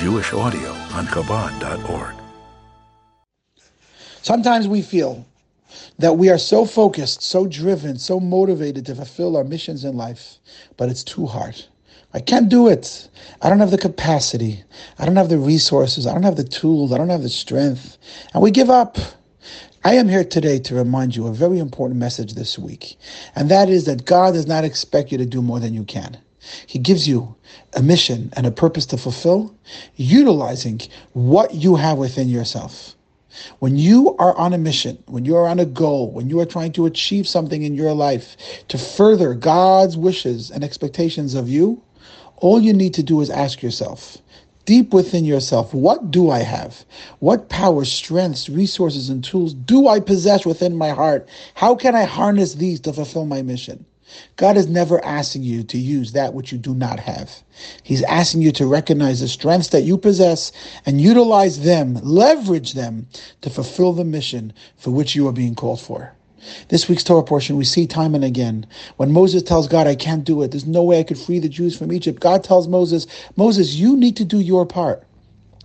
Jewish audio on Chabad.org. Sometimes we feel that we are so focused, so driven, so motivated to fulfill our missions in life, but it's too hard. I can't do it. I don't have the capacity. I don't have the resources. I don't have the tools. I don't have the strength. And we give up. I am here today to remind you a very important message this week, and that is that God does not expect you to do more than you can. He gives you a mission and a purpose to fulfill, utilizing what you have within yourself. When you are on a mission, when you are on a goal, when you are trying to achieve something in your life to further God's wishes and expectations of you, all you need to do is ask yourself, deep within yourself, what do I have? What power, strengths, resources, and tools do I possess within my heart? How can I harness these to fulfill my mission? God is never asking you to use that which you do not have. He's asking you to recognize the strengths that you possess and utilize them, leverage them to fulfill the mission for which you are being called for. This week's Torah portion, we see time and again when Moses tells God, I can't do it. There's no way I could free the Jews from Egypt. God tells Moses, Moses, you need to do your part.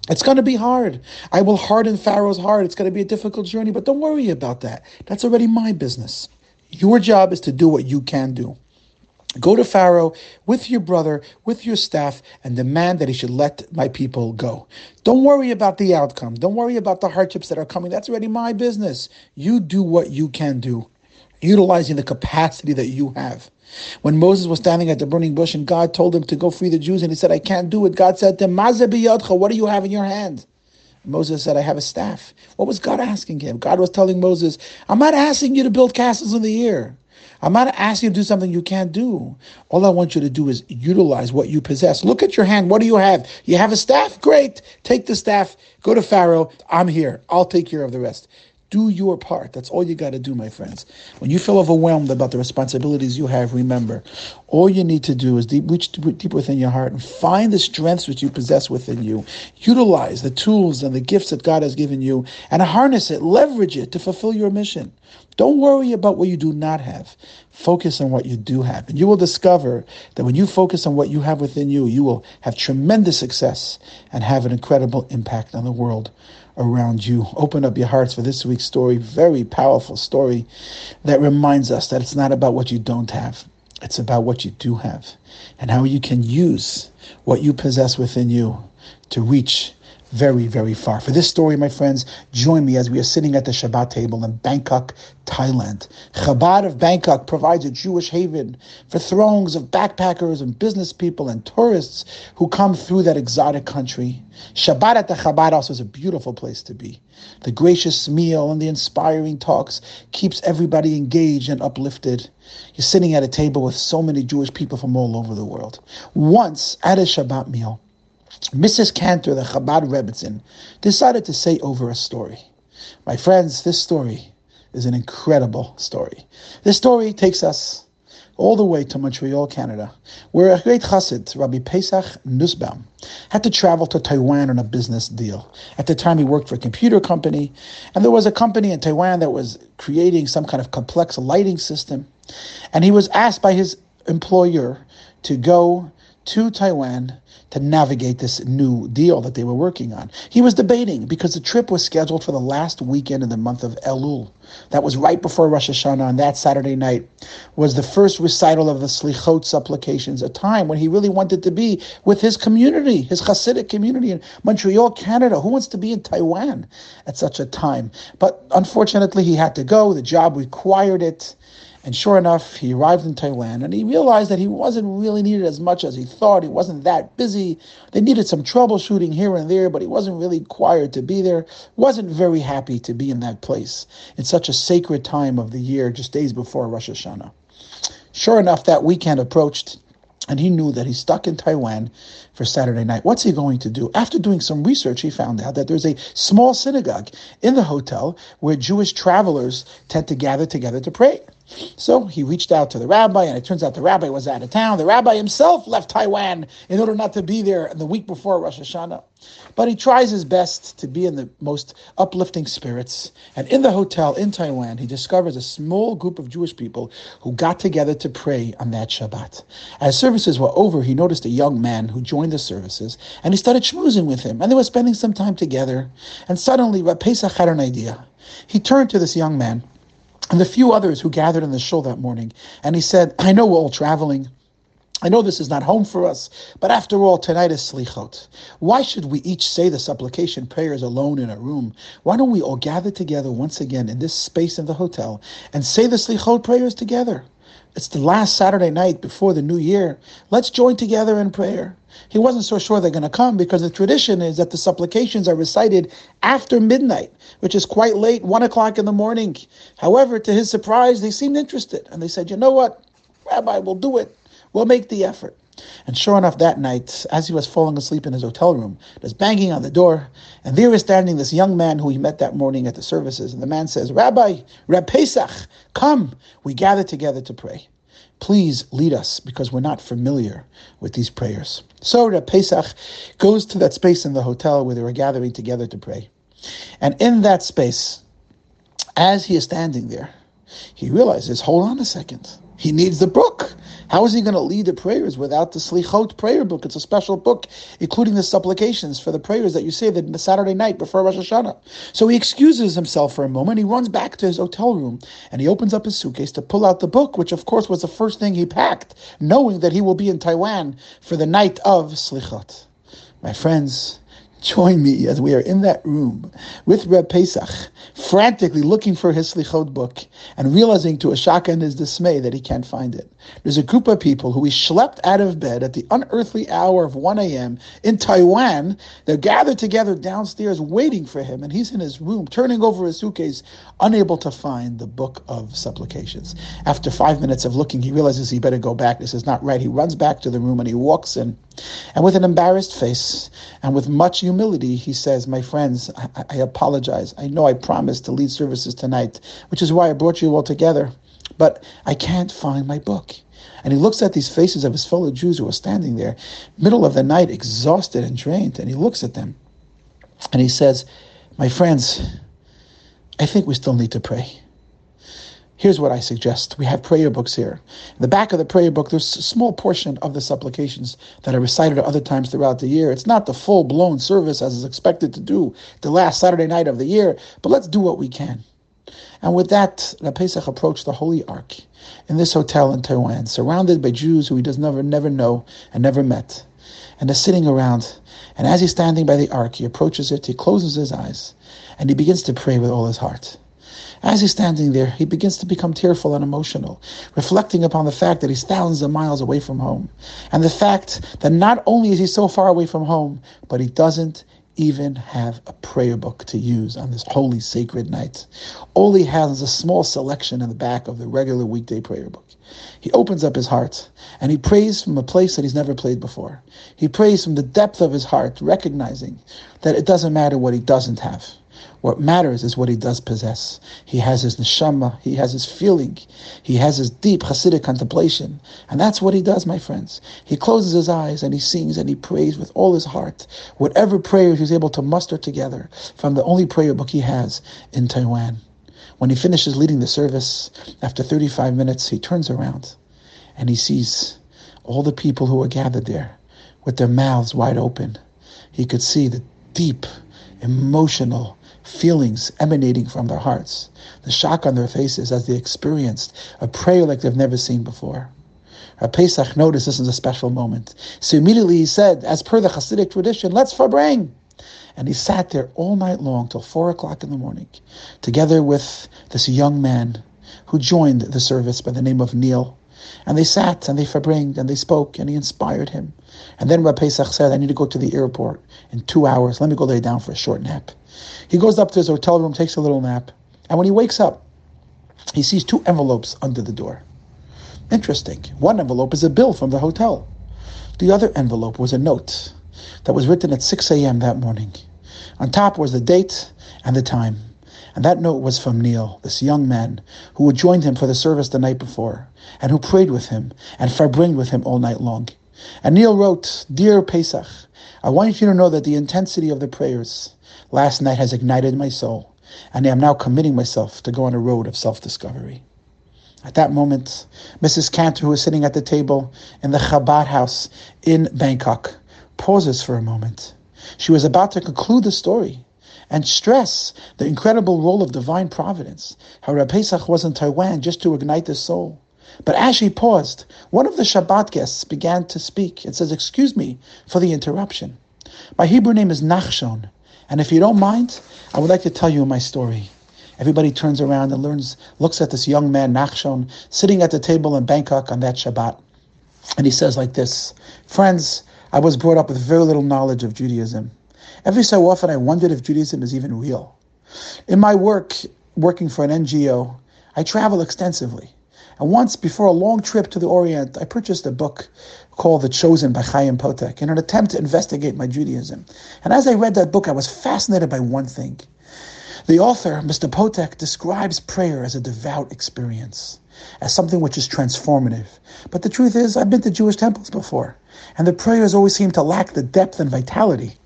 It's going to be hard. I will harden Pharaoh's heart. It's going to be a difficult journey, but don't worry about that. That's already my business. Your job is to do what you can do. Go to Pharaoh with your brother, with your staff, and demand that he should let my people go. Don't worry about the outcome. Don't worry about the hardships that are coming. That's already my business. You do what you can do, utilizing the capacity that you have. When Moses was standing at the burning bush and God told him to go free the Jews, and he said, I can't do it, God said to him, What do you have in your hand? Moses said, I have a staff. What was God asking him? God was telling Moses, I'm not asking you to build castles in the air. I'm not asking you to do something you can't do. All I want you to do is utilize what you possess. Look at your hand. What do you have? You have a staff? Great. Take the staff. Go to Pharaoh. I'm here. I'll take care of the rest. Do your part. That's all you got to do, my friends. When you feel overwhelmed about the responsibilities you have, remember, all you need to do is deep, reach deep within your heart and find the strengths which you possess within you. Utilize the tools and the gifts that God has given you and harness it, leverage it to fulfill your mission. Don't worry about what you do not have. Focus on what you do have. And you will discover that when you focus on what you have within you, you will have tremendous success and have an incredible impact on the world around you. Open up your hearts for this week's story. Very powerful story that reminds us that it's not about what you don't have, it's about what you do have and how you can use what you possess within you to reach very, very far. For this story, my friends, join me as we are sitting at the Shabbat table in Bangkok, Thailand. Chabad of Bangkok provides a Jewish haven for throngs of backpackers and business people and tourists who come through that exotic country. Shabbat at the Chabad also is a beautiful place to be. The gracious meal and the inspiring talks keeps everybody engaged and uplifted. You're sitting at a table with so many Jewish people from all over the world. Once at a Shabbat meal, Mrs. Kantor, the Chabad Rebbitzin, decided to say over a story. My friends, this story is an incredible story. This story takes us all the way to Montreal, Canada, where a great chassid, Rabbi Pesach Nussbaum, had to travel to Taiwan on a business deal. At the time, he worked for a computer company, and there was a company in Taiwan that was creating some kind of complex lighting system. And he was asked by his employer to go to Taiwan to navigate this new deal that they were working on. He was debating because the trip was scheduled for the last weekend in the month of Elul. That was right before Rosh Hashanah, On that Saturday night was the first recital of the Slichot supplications, a time when he really wanted to be with his community, his Hasidic community in Montreal, Canada. Who wants to be in Taiwan at such a time? But unfortunately, he had to go. The job required it. And sure enough, he arrived in Taiwan and he realized that he wasn't really needed as much as he thought. He wasn't that busy. They needed some troubleshooting here and there, but he wasn't really required to be there. Wasn't very happy to be in that place in such a sacred time of the year, just days before Rosh Hashanah. Sure enough, that weekend approached and he knew that he's stuck in Taiwan for Saturday night. What's he going to do? After doing some research, he found out that there's a small synagogue in the hotel where Jewish travelers tend to gather together to pray. So he reached out to the rabbi, and it turns out the rabbi was out of town. The rabbi himself left Taiwan in order not to be there the week before Rosh Hashanah. But he tries his best to be in the most uplifting spirits. And in the hotel in Taiwan, he discovers a small group of Jewish people who got together to pray on that Shabbat. As services were over, he noticed a young man who joined the services, and he started schmoozing with him, and they were spending some time together. And suddenly, Pesach had an idea. He turned to this young man and the few others who gathered in the shul that morning, and he said, I know we're all traveling. I know this is not home for us, but after all, tonight is Slichot. Why should we each say the supplication prayers alone in a room? Why don't we all gather together once again in this space in the hotel and say the Slichot prayers together? It's the last Saturday night before the new year. Let's join together in prayer. He wasn't so sure they're going to come because the tradition is that the supplications are recited after midnight, which is quite late, one o'clock in the morning. However, to his surprise, they seemed interested and they said, You know what, Rabbi, we'll do it. We'll make the effort. And sure enough, that night, as he was falling asleep in his hotel room, there's banging on the door, and there is standing this young man who he met that morning at the services. And the man says, Rabbi, Reb Pesach, come, we gather together to pray. Please lead us because we're not familiar with these prayers. So Reb Pesach goes to that space in the hotel where they were gathering together to pray. And in that space, as he is standing there, he realizes, hold on a second. He needs the book. How is he going to lead the prayers without the Slichot prayer book? It's a special book, including the supplications for the prayers that you say that the Saturday night before Rosh Hashanah. So he excuses himself for a moment. He runs back to his hotel room and he opens up his suitcase to pull out the book, which of course was the first thing he packed, knowing that he will be in Taiwan for the night of Slichot. My friends, Join me as we are in that room with Reb Pesach, frantically looking for his Slichot book and realizing to a shock and his dismay that he can't find it. There's a group of people who he schlepped out of bed at the unearthly hour of 1 a.m. in Taiwan. They're gathered together downstairs waiting for him, and he's in his room turning over his suitcase, unable to find the book of supplications. After five minutes of looking, he realizes he better go back. This is not right. He runs back to the room and he walks in. And with an embarrassed face and with much humility, he says, My friends, I, I, apologize. I know I promised to lead services tonight, which is why I brought you all together, but I can't find my book. And he looks at these faces of his fellow Jews who are standing there, middle of the night, exhausted and drained, and he looks at them and he says, My friends, I think we still need to pray. Here's what I suggest. We have prayer books here. In the back of the prayer book, there's a small portion of the supplications that are recited at other times throughout the year. It's not the full blown service as is expected to do the last Saturday night of the year, but let's do what we can. And with that, the Pesach approached the Holy Ark in this hotel in Taiwan, surrounded by Jews who he does never, never know and never met. And they're sitting around. And as he's standing by the Ark, he approaches it, he closes his eyes, and he begins to pray with all his heart. As he's standing there, he begins to become tearful and emotional, reflecting upon the fact that he's thousands of miles away from home. And the fact that not only is he so far away from home, but he doesn't even have a prayer book to use on this holy, sacred night. All he has is a small selection in the back of the regular weekday prayer book. He opens up his heart and he prays from a place that he's never prayed before. He prays from the depth of his heart, recognizing that it doesn't matter what he doesn't have. What matters is what he does possess. He has his neshama, he has his feeling, he has his deep Hasidic contemplation. And that's what he does, my friends. He closes his eyes and he sings and he prays with all his heart. Whatever prayers he's able to muster together from the only prayer book he has in Taiwan. When he finishes leading the service, after 35 minutes, he turns around and he sees all the people who are gathered there with their mouths wide open. He could see the deep, emotional, feelings emanating from their hearts, the shock on their faces as they experienced a prayer like they've never seen before. Rav Pesach noticed this is a special moment. So immediately he said, as per the Hasidic tradition, let's farbring. And he sat there all night long till four o'clock in the morning, together with this young man who joined the service by the name of Neil. And they sat and they farbringed and they spoke and he inspired him. And then Rav Pesach said, I need to go to the airport in two hours. Let me go lay down for a short nap. He goes up to his hotel room, takes a little nap, and when he wakes up, he sees two envelopes under the door. Interesting. One envelope is a bill from the hotel. The other envelope was a note that was written at 6 a.m. that morning. On top was the date and the time. And that note was from Neil, this young man who had joined him for the service the night before, and who prayed with him and farbringed with him all night long. And Neil wrote, Dear Pesach, I want you to know that the intensity of the prayers last night has ignited my soul, and I am now committing myself to go on a road of self-discovery. At that moment, Mrs. Kantor, who was sitting at the table in the Chabad house in Bangkok, pauses for a moment. She was about to conclude the story and stress the incredible role of divine providence, how Rabbi Pesach was in Taiwan just to ignite the soul. But as she paused, one of the Shabbat guests began to speak and says, Excuse me for the interruption. My Hebrew name is Nachshon, and if you don't mind, I would like to tell you my story. Everybody turns around and learns, looks at this young man, Nachshon, sitting at the table in Bangkok on that Shabbat. And he says like this, Friends, I was brought up with very little knowledge of Judaism. Every so often I wondered if Judaism is even real. In my work, working for an NGO, I travel extensively. And once, before a long trip to the Orient, I purchased a book called The Chosen by Chaim Potok in an attempt to investigate my Judaism. And as I read that book, I was fascinated by one thing. The author, Mr. Potok, describes prayer as a devout experience, as something which is transformative. But the truth is, I've been to Jewish temples before, and the prayers always seem to lack the depth and vitality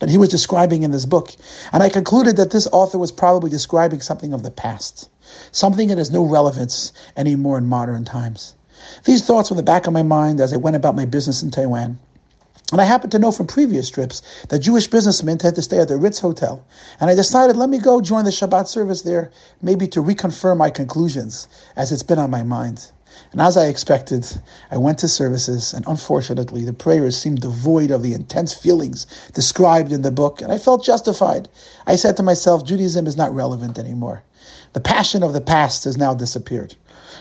that he was describing in this book. And I concluded that this author was probably describing something of the past, something that has no relevance anymore in modern times. These thoughts were in the back of my mind as I went about my business in Taiwan. And I happened to know from previous trips that Jewish businessmen tend to stay at the Ritz Hotel. And I decided, let me go join the Shabbat service there, maybe to reconfirm my conclusions, as it's been on my mind. And as I expected, I went to services, and unfortunately, the prayers seemed devoid of the intense feelings described in the book, and I felt justified. I said to myself, Judaism is not relevant anymore. The passion of the past has now disappeared.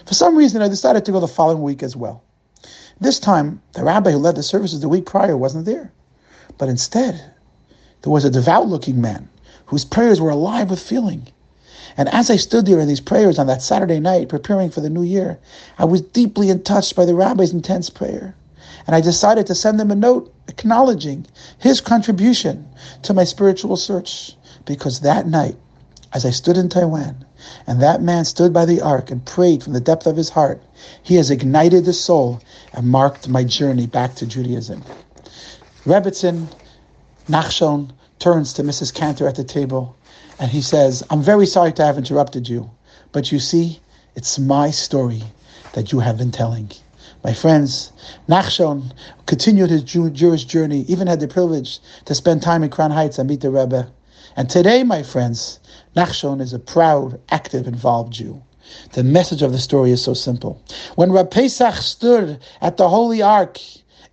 For some reason, I decided to go the following week as well. This time, the rabbi who led the services the week prior wasn't there. But instead, there was a devout looking man whose prayers were alive with feeling. And as I stood there in these prayers on that Saturday night, preparing for the new year, I was deeply touched by the rabbi's intense prayer. And I decided to send him a note acknowledging his contribution to my spiritual search. Because that night, as I stood in Taiwan, and that man stood by the ark and prayed from the depth of his heart. He has ignited the soul and marked my journey back to Judaism. Rebbitzin Nachshon turns to Mrs. Kantor at the table and he says, I'm very sorry to have interrupted you, but you see, it's my story that you have been telling. My friends, Nachshon continued his Jew- Jewish journey, even had the privilege to spend time in Crown Heights and meet the Rebbe. And today, my friends, Nachshon is a proud, active, involved Jew. The message of the story is so simple. When Rab Pesach stood at the Holy Ark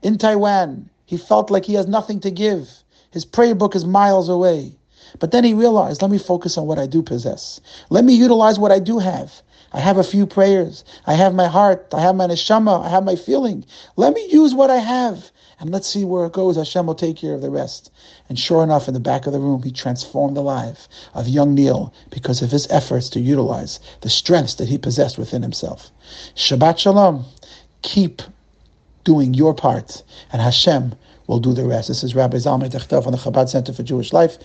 in Taiwan, he felt like he has nothing to give. His prayer book is miles away. But then he realized, let me focus on what I do possess. Let me utilize what I do have. I have a few prayers. I have my heart. I have my neshama. I have my feeling. Let me use what I have and let's see where it goes. Hashem will take care of the rest. And sure enough, in the back of the room, he transformed the life of young Neil because of his efforts to utilize the strengths that he possessed within himself. Shabbat Shalom. Keep doing your part, and Hashem will do the rest. This is Rabbi Zalman Tiechtel on the Chabad Center for Jewish Life.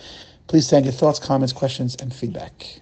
Please send your thoughts, comments, questions, and feedback.